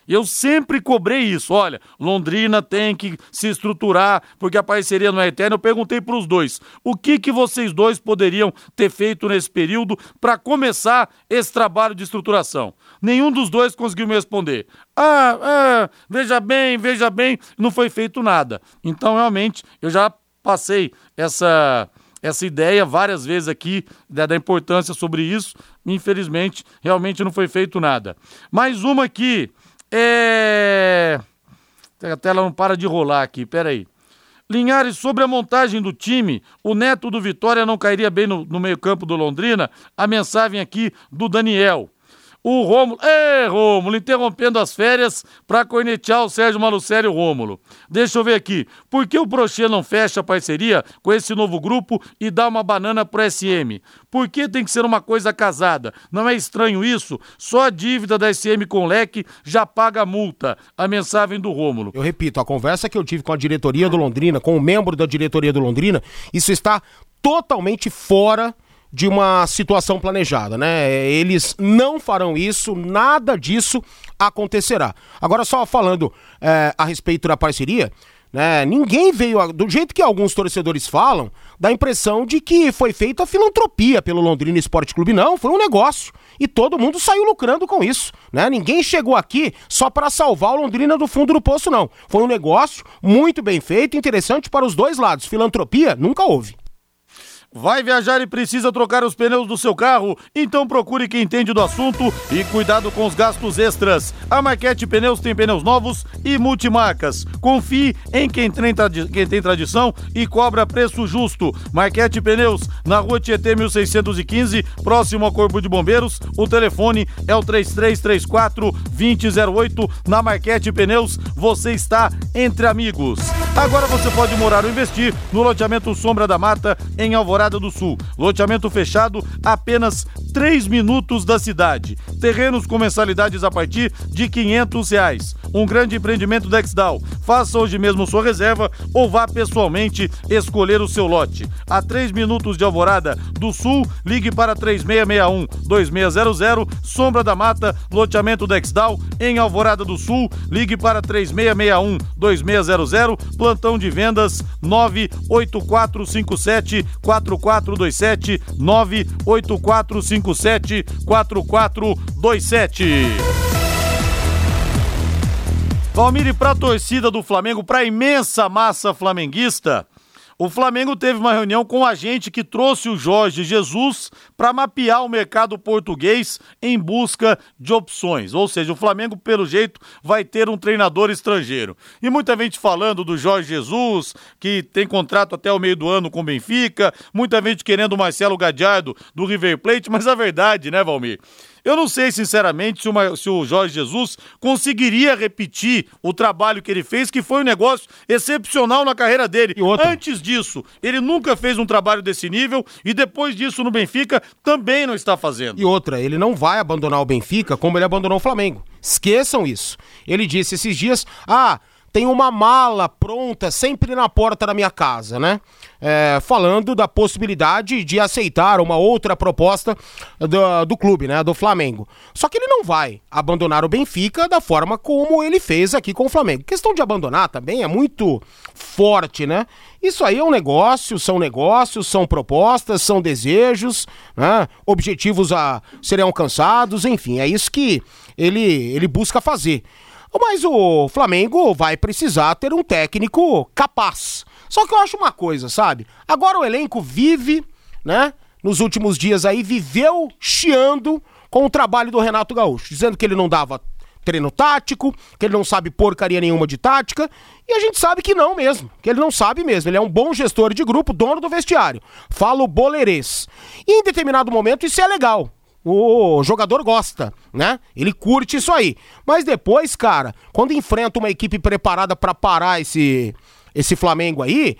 Eu sempre cobrei isso. Olha, Londrina tem que se estruturar, porque a parceria não é eterna. Eu perguntei para os dois: o que, que vocês dois poderiam ter feito nesse período para começar esse trabalho de estruturação? Nenhum dos dois conseguiu me responder. Ah, ah, veja bem, veja bem, não foi feito nada. Então, realmente, eu já passei essa essa ideia várias vezes aqui da, da, importância sobre isso. Infelizmente, realmente não foi feito nada. Mais uma aqui. É. A tela não para de rolar aqui, peraí. Linhares, sobre a montagem do time, o neto do Vitória não cairia bem no, no meio-campo do Londrina? A mensagem aqui do Daniel. O Rômulo. Ê, Rômulo, interrompendo as férias para cornetear o Sérgio Malucério Rômulo. Deixa eu ver aqui. Por que o Prochê não fecha a parceria com esse novo grupo e dá uma banana pro SM? Por que tem que ser uma coisa casada? Não é estranho isso? Só a dívida da SM com o leque já paga a multa. A mensagem do Rômulo. Eu repito, a conversa que eu tive com a diretoria do Londrina, com o membro da diretoria do Londrina, isso está totalmente fora de uma situação planejada, né? Eles não farão isso, nada disso acontecerá. Agora, só falando é, a respeito da parceria, né? Ninguém veio, do jeito que alguns torcedores falam, dá a impressão de que foi feita filantropia pelo Londrina Esporte Clube. Não, foi um negócio. E todo mundo saiu lucrando com isso, né? Ninguém chegou aqui só para salvar o Londrina do fundo do poço, não. Foi um negócio muito bem feito, interessante para os dois lados. Filantropia nunca houve. Vai viajar e precisa trocar os pneus do seu carro? Então procure quem entende do assunto e cuidado com os gastos extras. A Marquete Pneus tem pneus novos e multimarcas. Confie em quem tem, quem tem tradição e cobra preço justo. Marquete Pneus, na rua Tietê 1615, próximo ao Corpo de Bombeiros. O telefone é o 3334 2008. Na Marquete Pneus, você está entre amigos. Agora você pode morar ou investir no loteamento Sombra da Mata, em Alvorada do Sul. Loteamento fechado, apenas 3 minutos da cidade. Terrenos com mensalidades a partir de 500 reais. Um grande empreendimento da Exdal. Faça hoje mesmo sua reserva ou vá pessoalmente escolher o seu lote. A 3 minutos de Alvorada do Sul, ligue para 3661 2600, Sombra da Mata, loteamento da Exdal, em Alvorada do Sul, ligue para 3661 2600, plantão de vendas 98457 4427 98457 4427. Valmir, para a torcida do Flamengo, para a imensa massa flamenguista, o Flamengo teve uma reunião com a gente que trouxe o Jorge Jesus para mapear o mercado português em busca de opções. Ou seja, o Flamengo, pelo jeito, vai ter um treinador estrangeiro. E muita gente falando do Jorge Jesus, que tem contrato até o meio do ano com o Benfica, muita gente querendo o Marcelo Gadiardo do River Plate, mas a verdade, né, Valmir? Eu não sei, sinceramente, se, uma, se, o Jorge Jesus conseguiria repetir o trabalho que ele fez, que foi um negócio excepcional na carreira dele. Antes disso, ele nunca fez um trabalho desse nível e depois disso no Benfica também não está fazendo. E outra, ele não vai abandonar o Benfica como ele abandonou o Flamengo. Esqueçam isso. Ele disse esses dias: ah tem uma mala pronta sempre na porta da minha casa, né? É, falando da possibilidade de aceitar uma outra proposta do, do clube, né? Do Flamengo. Só que ele não vai abandonar o Benfica da forma como ele fez aqui com o Flamengo. questão de abandonar também é muito forte, né? Isso aí é um negócio, são negócios, são propostas, são desejos, né? objetivos a serem alcançados, enfim, é isso que ele, ele busca fazer. Mas o Flamengo vai precisar ter um técnico capaz. Só que eu acho uma coisa, sabe? Agora o elenco vive, né? Nos últimos dias aí, viveu chiando com o trabalho do Renato Gaúcho, dizendo que ele não dava treino tático, que ele não sabe porcaria nenhuma de tática, e a gente sabe que não mesmo, que ele não sabe mesmo. Ele é um bom gestor de grupo, dono do vestiário. Fala o boleirês. E em determinado momento isso é legal o jogador gosta, né? Ele curte isso aí. Mas depois, cara, quando enfrenta uma equipe preparada para parar esse esse Flamengo aí,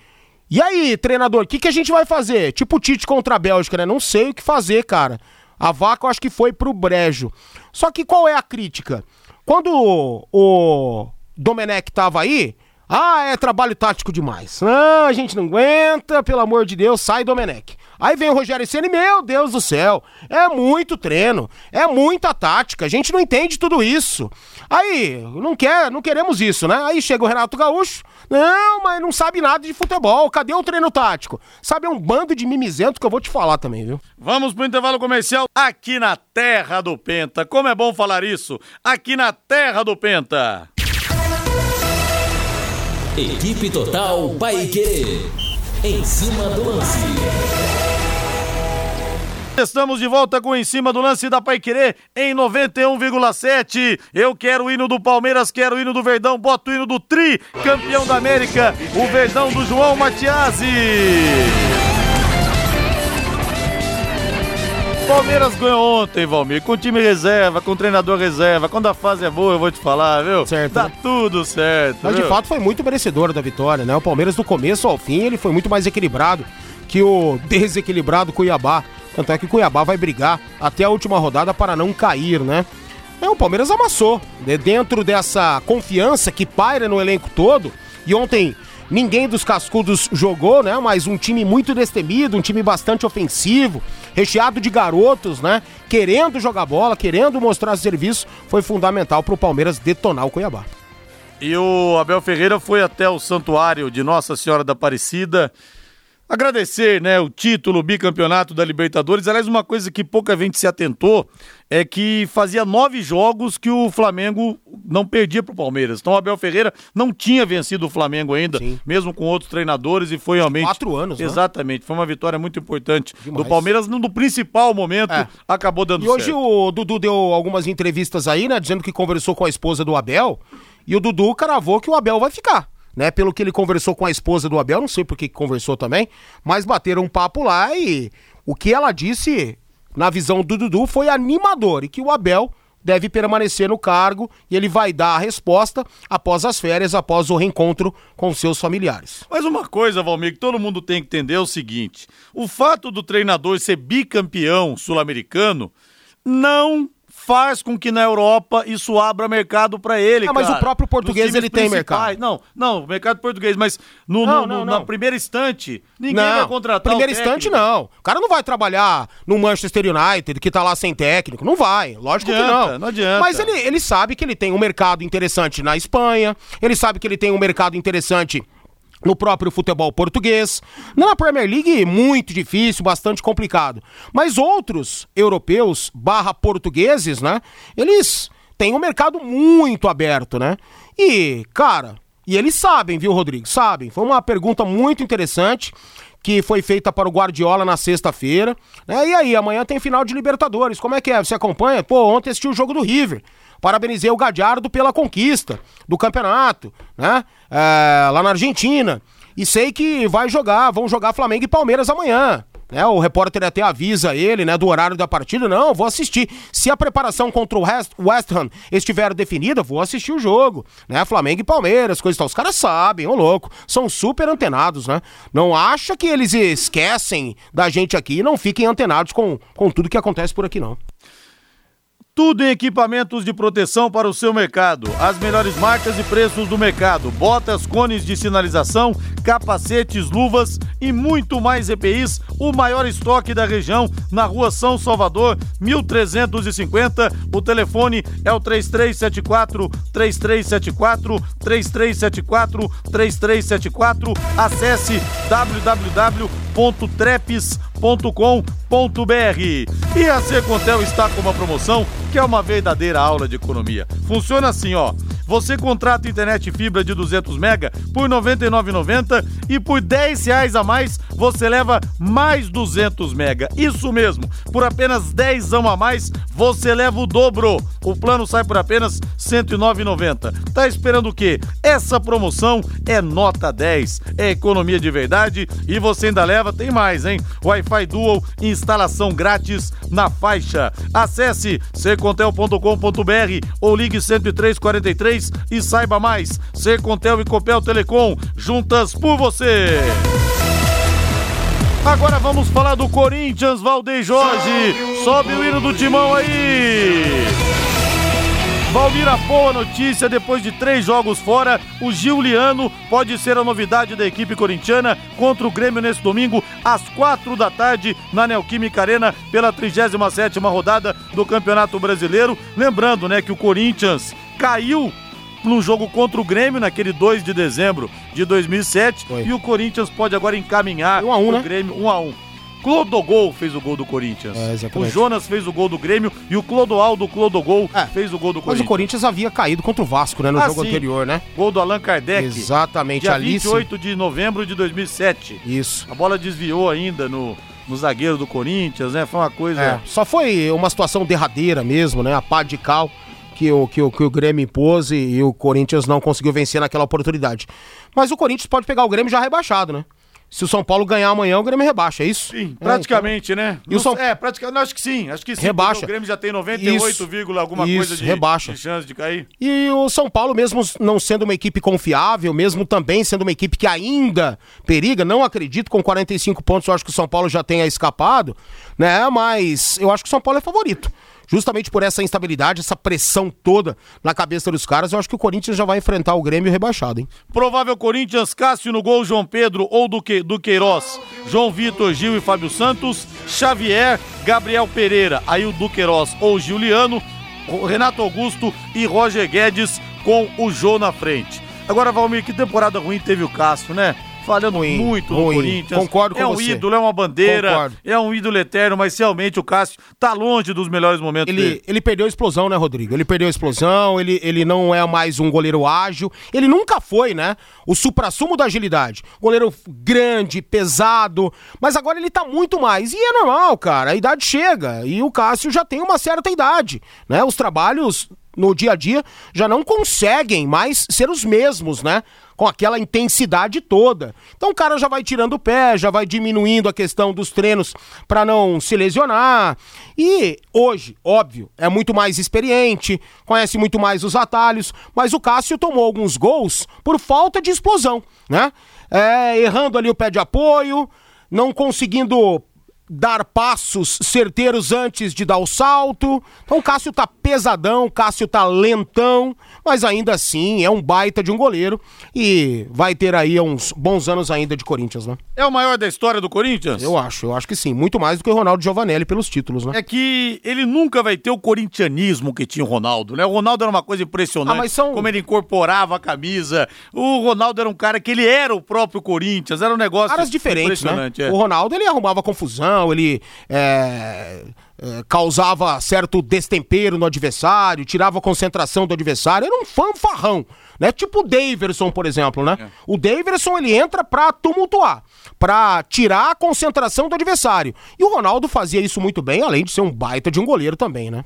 e aí, treinador, o que, que a gente vai fazer? Tipo o Tite contra a Bélgica, né? Não sei o que fazer, cara. A vaca eu acho que foi pro brejo. Só que qual é a crítica? Quando o, o Domenech tava aí, ah, é trabalho tático demais. Ah, a gente não aguenta, pelo amor de Deus, sai Domenech. Aí vem o Rogério Ceni, meu Deus do céu, é muito treino, é muita tática, a gente não entende tudo isso. Aí, não quer, não queremos isso, né? Aí chega o Renato Gaúcho, não, mas não sabe nada de futebol, cadê o treino tático? Sabe, é um bando de mimizento que eu vou te falar também, viu? Vamos pro intervalo comercial aqui na terra do Penta. Como é bom falar isso, aqui na terra do Penta. Equipe Total Paique. Em cima do lance. Estamos de volta com Em Cima do Lance da Pai Querer em 91,7. Eu quero o hino do Palmeiras, quero o hino do Verdão, boto o hino do Tri, campeão da América, o Verdão do João Matiasi. Palmeiras ganhou ontem, Valmir, com time reserva, com treinador reserva. Quando a fase é boa, eu vou te falar, viu? Certo, Tá tudo certo. Mas viu? de fato foi muito merecedor da vitória, né? O Palmeiras do começo ao fim ele foi muito mais equilibrado que o desequilibrado Cuiabá. Tanto é que Cuiabá vai brigar até a última rodada para não cair, né? É, o Palmeiras amassou. né? Dentro dessa confiança que paira no elenco todo. E ontem ninguém dos cascudos jogou, né? Mas um time muito destemido, um time bastante ofensivo, recheado de garotos, né? Querendo jogar bola, querendo mostrar serviço, foi fundamental para o Palmeiras detonar o Cuiabá. E o Abel Ferreira foi até o santuário de Nossa Senhora da Aparecida agradecer, né, o título, o bicampeonato da Libertadores. Aliás, uma coisa que pouca gente se atentou é que fazia nove jogos que o Flamengo não perdia pro Palmeiras. Então o Abel Ferreira não tinha vencido o Flamengo ainda, Sim. mesmo com outros treinadores, e foi realmente... Quatro anos, né? Exatamente, foi uma vitória muito importante Demais. do Palmeiras, no principal momento, É. acabou dando E hoje certo. o Dudu deu algumas entrevistas aí, né? Dizendo que conversou com a esposa do Abel. E o Dudu cravou que o Abel vai ficar. Né, pelo que ele conversou com a esposa do Abel, não sei por que conversou também, mas bateram um papo lá e o que ela disse, na visão do Dudu, foi animador e que o Abel deve permanecer no cargo e ele vai dar a resposta após as férias, após o reencontro com seus familiares. Mas uma coisa, Valmir, que todo mundo tem que entender é o seguinte: o fato do treinador ser bicampeão sul-americano não faz com que na Europa isso abra mercado pra ele, Ah, mas cara. o próprio português, ele tem principais. Não, não, mercado português, mas no, Não, no- não, no- não. na primeira instante, ninguém vai contratar primeiro o instante não. O cara não vai trabalhar no Manchester United, que tá lá sem técnico. Não vai, lógico que Adianta, não. não adianta. Mas ele, ele sabe que ele tem um mercado interessante na Espanha, ele sabe que ele tem um mercado interessante no próprio futebol português. Na Premier League, muito difícil, bastante complicado. Mas outros europeus barra portugueses, né? Eles têm um mercado muito aberto, né? E, cara, e eles sabem, viu, Rodrigo? Sabem. Foi uma pergunta muito interessante que foi feita para o Guardiola na sexta-feira. Né? E aí, amanhã tem final de Libertadores. Como é que é? Você acompanha? Pô, ontem assisti o jogo do River. Parabenizei o Gadiardo pela conquista do campeonato, né? É, lá na Argentina. E sei que vai jogar, vão jogar Flamengo e Palmeiras amanhã. Né, o repórter até avisa ele, né, do horário da partida. Não, vou assistir. Se a preparação contra o West, Ham estiver definida, vou assistir o jogo. Né, Flamengo e Palmeiras, coisa e tal. Os caras sabem, ô louco. São super antenados, né? Não acha que eles esquecem da gente aqui e não fiquem antenados com, com tudo que acontece por aqui, não. Tudo em equipamentos de proteção para o seu mercado. As melhores marcas e preços do mercado. Botas, cones de sinalização, capacetes, luvas e muito mais EPIs. O maior estoque da região na rua São Salvador, 1350. O telefone é o 3374 3374 3374 3374. Acesse www.treps.com.br. E a Secontel está com uma promoção que é uma verdadeira aula de economia. Funciona assim, ó. Você contrata internet fibra de 200 mega por R$ 99,90 e por 10 reais a mais você leva mais 200 mega. Isso mesmo, por apenas 10 a mais você leva o dobro. O plano sai por apenas R$ 109,90. Tá esperando o quê? Essa promoção é nota 10, é economia de verdade e você ainda leva, tem mais, hein? Wi-Fi Dual, instalação grátis na faixa. Acesse secontel.com.br ou ligue 10343 e saiba mais. Secontel e Copel Telecom, juntas por você. Agora vamos falar do Corinthians, Valdeir Jorge. Sobe o hino do timão aí. Valmira, boa notícia, depois de três jogos fora, o Giuliano pode ser a novidade da equipe corintiana contra o Grêmio nesse domingo, às quatro da tarde, na Neoquímica Arena, pela 37ª rodada do Campeonato Brasileiro. Lembrando, né, que o Corinthians caiu no jogo contra o Grêmio, naquele 2 de dezembro de 2007, Foi. e o Corinthians pode agora encaminhar Um a um, o né? Grêmio 1 a 1 Clodogol fez o gol do Corinthians. É, o. Jonas fez o gol do Grêmio e o Clodoaldo Clodogol É. fez o gol do Mas Corinthians. o Corinthians havia caído contra o Vasco, né, no Ah, jogo sim. anterior, né? Gol do Allan Kardec. Exatamente, Dia ali sim. 28 de novembro de 2007. Isso. A bola desviou ainda no, no zagueiro do Corinthians, né? Foi uma coisa. É, só foi uma situação derradeira mesmo, né? A pá de cal que o, que o, que o Grêmio impôs e, e o Corinthians não conseguiu vencer naquela oportunidade. Mas o Corinthians pode pegar o Grêmio já rebaixado, né? se o São Paulo ganhar amanhã, o Grêmio rebaixa, é isso? Sim, É, praticamente, né? E o São- É, praticamente, acho que sim, acho que sim. Rebaixa. O Grêmio já tem 98, vírgula alguma Isso, coisa de, rebaixa. de chance de cair. E o São Paulo, mesmo não sendo uma equipe confiável, mesmo também sendo uma equipe que ainda periga, não acredito, com 45 pontos eu acho que o São Paulo já tenha escapado, né? Mas eu acho que o São Paulo é favorito. Justamente por essa instabilidade, essa pressão toda na cabeça dos caras, eu acho que o Corinthians já vai enfrentar o Grêmio rebaixado, hein? Provável Corinthians, Cássio no gol, João Pedro ou do, que, do Queiroz, João Vitor, Gil e Fábio Santos, Xavier, Gabriel Pereira, aí o Duqueiroz ou Giuliano, o Renato Augusto e Roger Guedes com o Jô na frente. Agora, Valmir, que temporada ruim teve o Cássio, né? Falhando Ruim, muito no ruim. Corinthians. Concordo com É um você. ídolo, é uma bandeira, Concordo. é um ídolo eterno, mas realmente o Cássio tá longe dos melhores momentos Ele, dele. ele perdeu a explosão, né, Rodrigo? Ele perdeu a explosão, ele, ele não é mais um goleiro ágil. Ele nunca foi, né? O suprassumo da agilidade. Goleiro grande, pesado. Mas agora ele tá muito mais. E é normal, cara. A idade chega. E o Cássio já tem uma certa idade, né? Os trabalhos no dia a dia já não conseguem mais ser os mesmos, né? Com aquela intensidade toda. Então o cara já vai tirando o pé, já vai diminuindo a questão dos treinos para não se lesionar. E hoje, óbvio, é muito mais experiente, conhece muito mais os atalhos, mas o Cássio tomou alguns gols por falta de explosão, né? É, errando ali o pé de apoio, não conseguindo dar passos certeiros antes de dar o salto. Então o Cássio tá pesadão, o Cássio tá lentão, mas ainda assim é um baita de um goleiro e vai ter aí uns bons anos ainda de Corinthians, né? É o maior da história do Corinthians? Eu acho, eu acho que sim, muito mais do que o Ronaldo Giovanelli pelos títulos, né? É que ele nunca vai ter o corintianismo que tinha o Ronaldo, né? O Ronaldo era uma coisa impressionante. Ah, são- Como ele incorporava a camisa. O Ronaldo era um cara que ele era o próprio Corinthians, era um negócio Caras diferentes, né? é. O Ronaldo, ele arrumava confusão, ele é, é, causava certo destempero no adversário, tirava a concentração do adversário, era um fanfarrão, né? Tipo o Daverson, por exemplo, né? É. O Daverson, ele entra pra tumultuar, pra tirar a concentração do adversário. E o Ronaldo fazia isso muito bem, além de ser um baita de um goleiro também, né?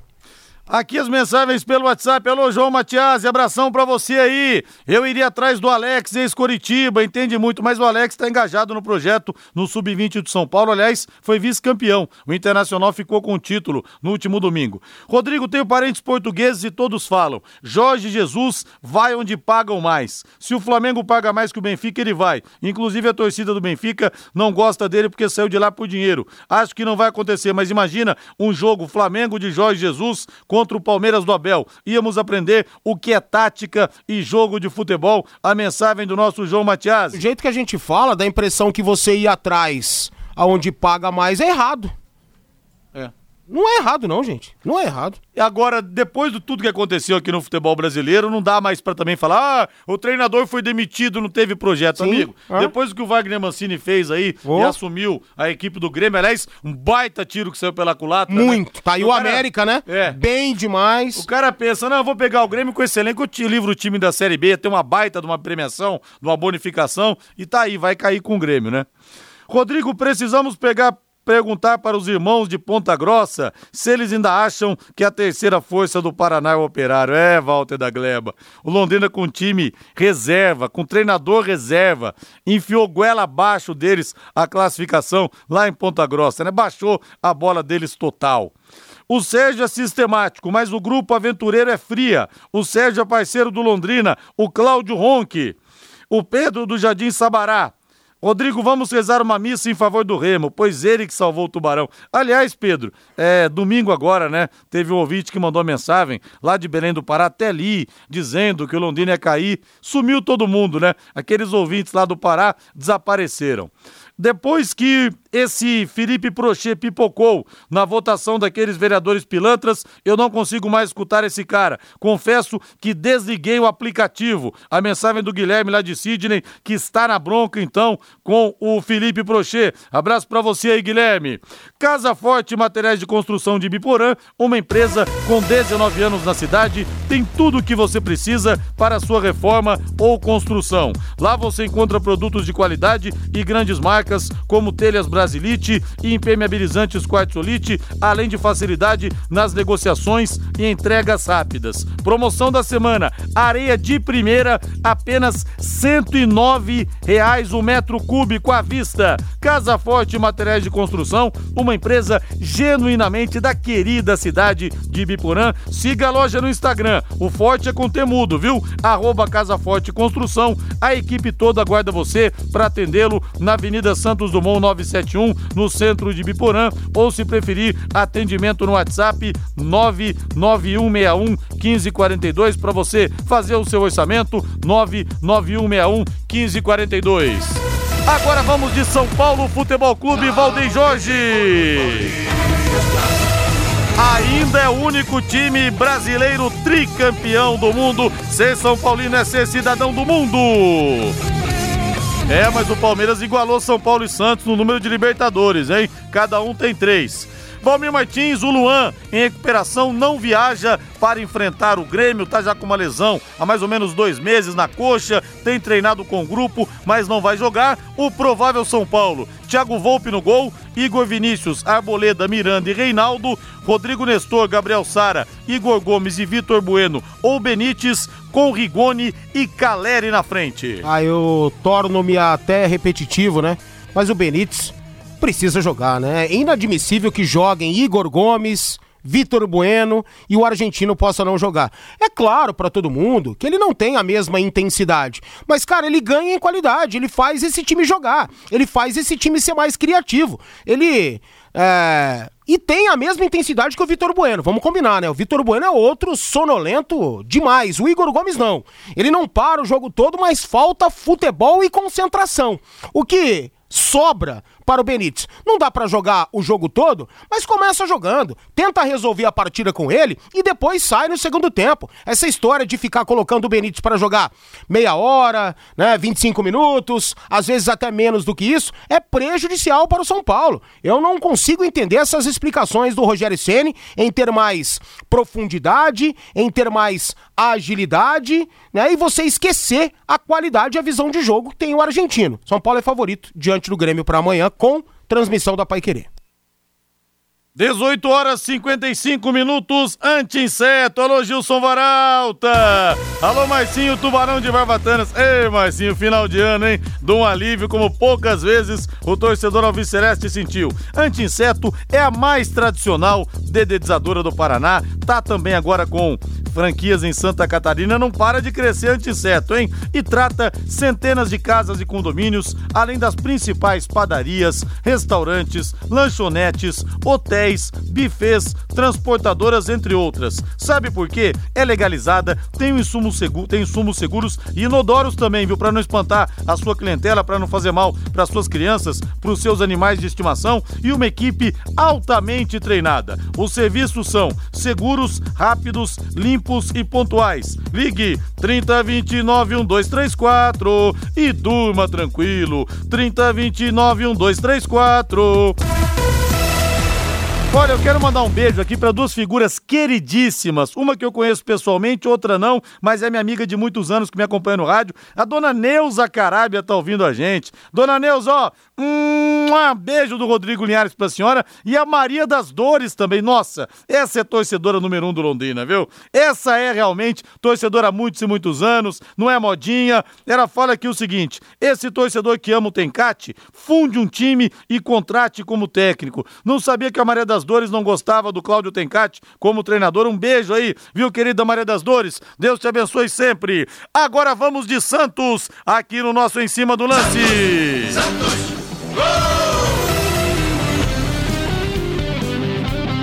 Aqui as mensagens pelo WhatsApp. Alô, João Matias, abração pra você aí. Eu iria atrás do Alex, ex-Coritiba, entende muito, mas o Alex tá engajado no projeto no Sub-20 de São Paulo. Aliás, foi vice-campeão. O Internacional ficou com o título no último domingo. Rodrigo, tenho parentes portugueses e todos falam. Jorge Jesus vai onde pagam mais. Se o Flamengo paga mais que o Benfica, ele vai. Inclusive a torcida do Benfica não gosta dele porque saiu de lá por dinheiro. Acho que não vai acontecer, mas imagina um jogo Flamengo de Jorge Jesus contra o Palmeiras do Abel. Íamos aprender o que é tática e jogo de futebol. A mensagem do nosso João Matias. O jeito que a gente fala, dá a impressão que você ir atrás aonde paga mais é errado. Não é errado, não, gente. Não é errado. E agora, depois de tudo que aconteceu aqui no futebol brasileiro, não dá mais pra também falar, ah, o treinador foi demitido, não teve projeto, Sim, amigo. Depois do que o Wagner Mancini fez aí Oh. e assumiu a equipe do Grêmio, aliás, um baita tiro que saiu pela culatra. né? Muito. Tá aí o, cara- América, né? É. Bem demais. O cara pensa, não, eu vou pegar o Grêmio com esse elenco, eu te livro o time da Série B, tem uma baita de uma premiação, de uma bonificação, e tá aí, vai cair com o Grêmio, né? Rodrigo, precisamos pegar, perguntar para os irmãos de Ponta Grossa se eles ainda acham que a terceira força do Paraná é o Operário. É, Walter da Gleba. O Londrina com time reserva, com treinador reserva, enfiou goela abaixo deles a classificação lá em Ponta Grossa, né? Baixou a bola deles total. O Sérgio é sistemático, mas o grupo aventureiro é fria. O Sérgio é parceiro do Londrina, o Cláudio Ronque. O Pedro do Jardim Sabará. Rodrigo, vamos rezar uma missa em favor do Remo, pois ele que salvou o Tubarão. Aliás, Pedro, é, domingo agora, né? Teve um ouvinte que mandou mensagem lá de Belém do Pará, até ali, dizendo que o Londrina ia cair. Sumiu todo mundo, né? Aqueles ouvintes lá do Pará desapareceram. Depois que esse Felipe Prochê pipocou na votação daqueles vereadores pilantras, eu não consigo mais escutar esse cara. Confesso que desliguei o aplicativo. A mensagem do Guilherme lá de Sidney, que está na bronca então com o Felipe Prochê. Abraço pra você aí, Guilherme. Casa Forte Materiais de Construção de Biporã, uma empresa com 19 anos na cidade, tem tudo o que você precisa para a sua reforma ou construção. Lá você encontra produtos de qualidade e grandes marcas como telhas brasileiras Brasilite e impermeabilizantes Quartzolite, além de facilidade nas negociações e entregas rápidas. Promoção da semana: areia de primeira, apenas 109 reais o metro cúbico à vista. Casa Forte Materiais de Construção, uma empresa genuinamente da querida cidade de Biporã. Siga a loja no Instagram. O Forte é com temudo, viu? Arroba Casa Forte Construção. A equipe toda aguarda você para atendê-lo na Avenida Santos Dumont 971, no centro de Biporã, ou se preferir, atendimento no WhatsApp 99161 1542 para você fazer o seu orçamento 99161 1542. Agora vamos de São Paulo Futebol Clube Valdem Jorge. Ainda é o único time brasileiro tricampeão do mundo. Ser São Paulino é ser cidadão do mundo. É, mas o Palmeiras igualou São Paulo e Santos no número de Libertadores, hein? Cada um tem três. Valmir Martins, o Luan, em recuperação, não viaja para enfrentar o Grêmio, tá já com uma lesão há mais ou menos dois meses na coxa, tem treinado com o grupo, mas não vai jogar. O provável São Paulo, Thiago Volpe no gol, Igor Vinícius, Arboleda, Miranda e Reinaldo, Rodrigo Nestor, Gabriel Sara, Igor Gomes e Vitor Bueno ou Benítez, com Rigoni e Caleri na frente. Ah, eu torno-me até repetitivo, né? Mas o Benítez precisa jogar, né? É inadmissível que joguem Igor Gomes, Vitor Bueno e o argentino possa não jogar. É claro para todo mundo que ele não tem a mesma intensidade, mas cara, ele ganha em qualidade, ele faz esse time jogar, ele faz esse time ser mais criativo. Ele é... E tem a mesma intensidade que o Vitor Bueno. Vamos combinar, né? O Vitor Bueno é outro sonolento demais. O Igor Gomes não. Ele não para o jogo todo, mas falta futebol e concentração. O que sobra para o Benítez. Não dá para jogar o jogo todo, mas começa jogando, tenta resolver a partida com ele e depois sai no segundo tempo. Essa história de ficar colocando o Benítez para jogar meia hora, né, 25 minutos, às vezes até menos do que isso, é prejudicial para o São Paulo. Eu não consigo entender essas explicações do Rogério Ceni em ter mais profundidade, em ter mais agilidade, né, e você esquecer a qualidade e a visão de jogo que tem o argentino. São Paulo é favorito diante do Grêmio para amanhã com transmissão da Pai Querer. 18 horas 55 minutos, anti-inseto. Alô, Gilson Varalta. Alô, Marcinho, Tubarão de Barbatanas. Ei, Marcinho, final de ano, hein? De um alívio como poucas vezes o torcedor Alviceleste sentiu. Anti-inseto é a mais tradicional dedetizadora do Paraná. Tá também agora com franquias em Santa Catarina. Não para de crescer anti-inseto, hein? E trata centenas de casas e condomínios, além das principais padarias, restaurantes, lanchonetes, hotéis hotéis, bufês, transportadoras, entre outras. Sabe por quê? É legalizada, tem, um insumo seguro, tem insumos seguros e inodoros também, viu? Para não espantar a sua clientela, para não fazer mal para suas crianças, para os seus animais de estimação e uma equipe altamente treinada. Os serviços são seguros, rápidos, limpos e pontuais. Ligue 3029 1234 e durma tranquilo. 3029 1234. Olha, eu quero mandar um beijo aqui para duas figuras queridíssimas. Uma que eu conheço pessoalmente, outra não, mas é minha amiga de muitos anos que me acompanha no rádio. A dona Neuza Carábia tá ouvindo a gente. Dona Neuza, ó, um beijo do Rodrigo Linhares pra senhora e a Maria das Dores também. Nossa, essa é torcedora número um do Londrina, viu? Essa é realmente torcedora há muitos e muitos anos, não é modinha. Ela fala aqui o seguinte: esse torcedor que ama o Tencate, funde um time e contrate como técnico. Não sabia que a Maria das Dores não gostava do Cláudio Tencate como treinador. Um beijo aí, viu, querida Maria das Dores? Deus te abençoe sempre. Agora vamos de Santos, aqui no nosso Em Cima do Lance. Santos, Santos.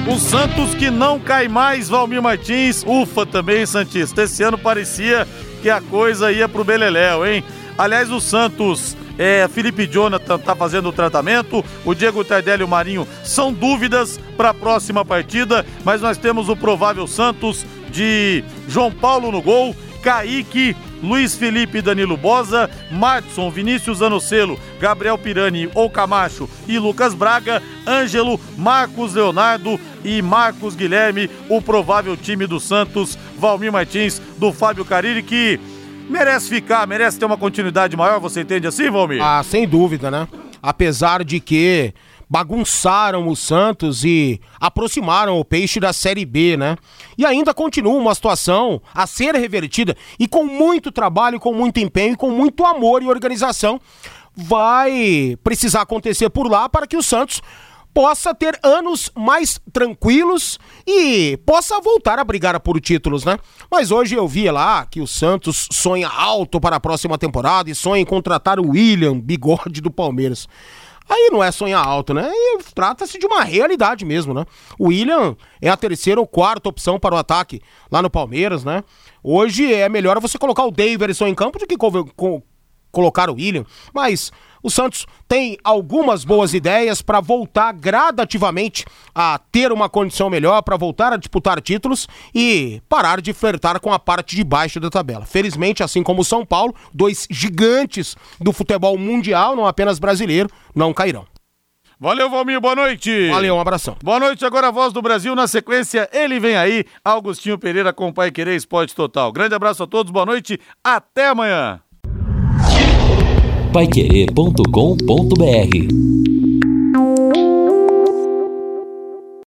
O Santos que não cai mais, Valmir Martins. Ufa também, Santista. Esse ano parecia que a coisa ia pro Beleléu, hein? Aliás, o Santos, é, Felipe Jonathan tá fazendo o tratamento, o Diego Tardelli e o Marinho são dúvidas para a próxima partida, mas nós temos o provável Santos de João Paulo no gol, Kaique, Luiz Felipe Danilo Bosa, Matson, Vinícius Anocelo, Gabriel Pirani ou Camacho e Lucas Braga, Ângelo, Marcos Leonardo e Marcos Guilherme, o provável time do Santos, Valmir Martins, do Fábio Cariri, que merece ficar, merece ter uma continuidade maior, você entende assim, Valmir? Ah, sem dúvida, né? apesar de que bagunçaram o Santos e aproximaram o Peixe da Série B, né? E ainda continua uma situação a ser revertida e com muito trabalho, com muito empenho com muito amor e organização vai precisar acontecer por lá para que o Santos possa ter anos mais tranquilos e possa voltar a brigar por títulos, né? Mas hoje eu vi lá que o Santos sonha alto para a próxima temporada e sonha em contratar o William Bigode do Palmeiras. Aí não é sonhar alto, né? Trata-se de uma realidade mesmo, né? O William é a terceira ou quarta opção para o ataque lá no Palmeiras, né? Hoje é melhor você colocar o Davidson em campo do que colocar o William. Mas o Santos tem algumas boas ideias para voltar gradativamente a ter uma condição melhor, para voltar a disputar títulos e parar de flertar com a parte de baixo da tabela. Felizmente, assim como o São Paulo, dois gigantes do futebol mundial, não apenas brasileiro, não cairão. Valeu, Valmir, boa noite. Valeu, um abração. Boa noite, agora a voz do Brasil. Na sequência, ele vem aí, Augustinho Pereira com o Pai Querer Esporte Total. Grande abraço a todos, boa noite, até amanhã paiquerê.com.br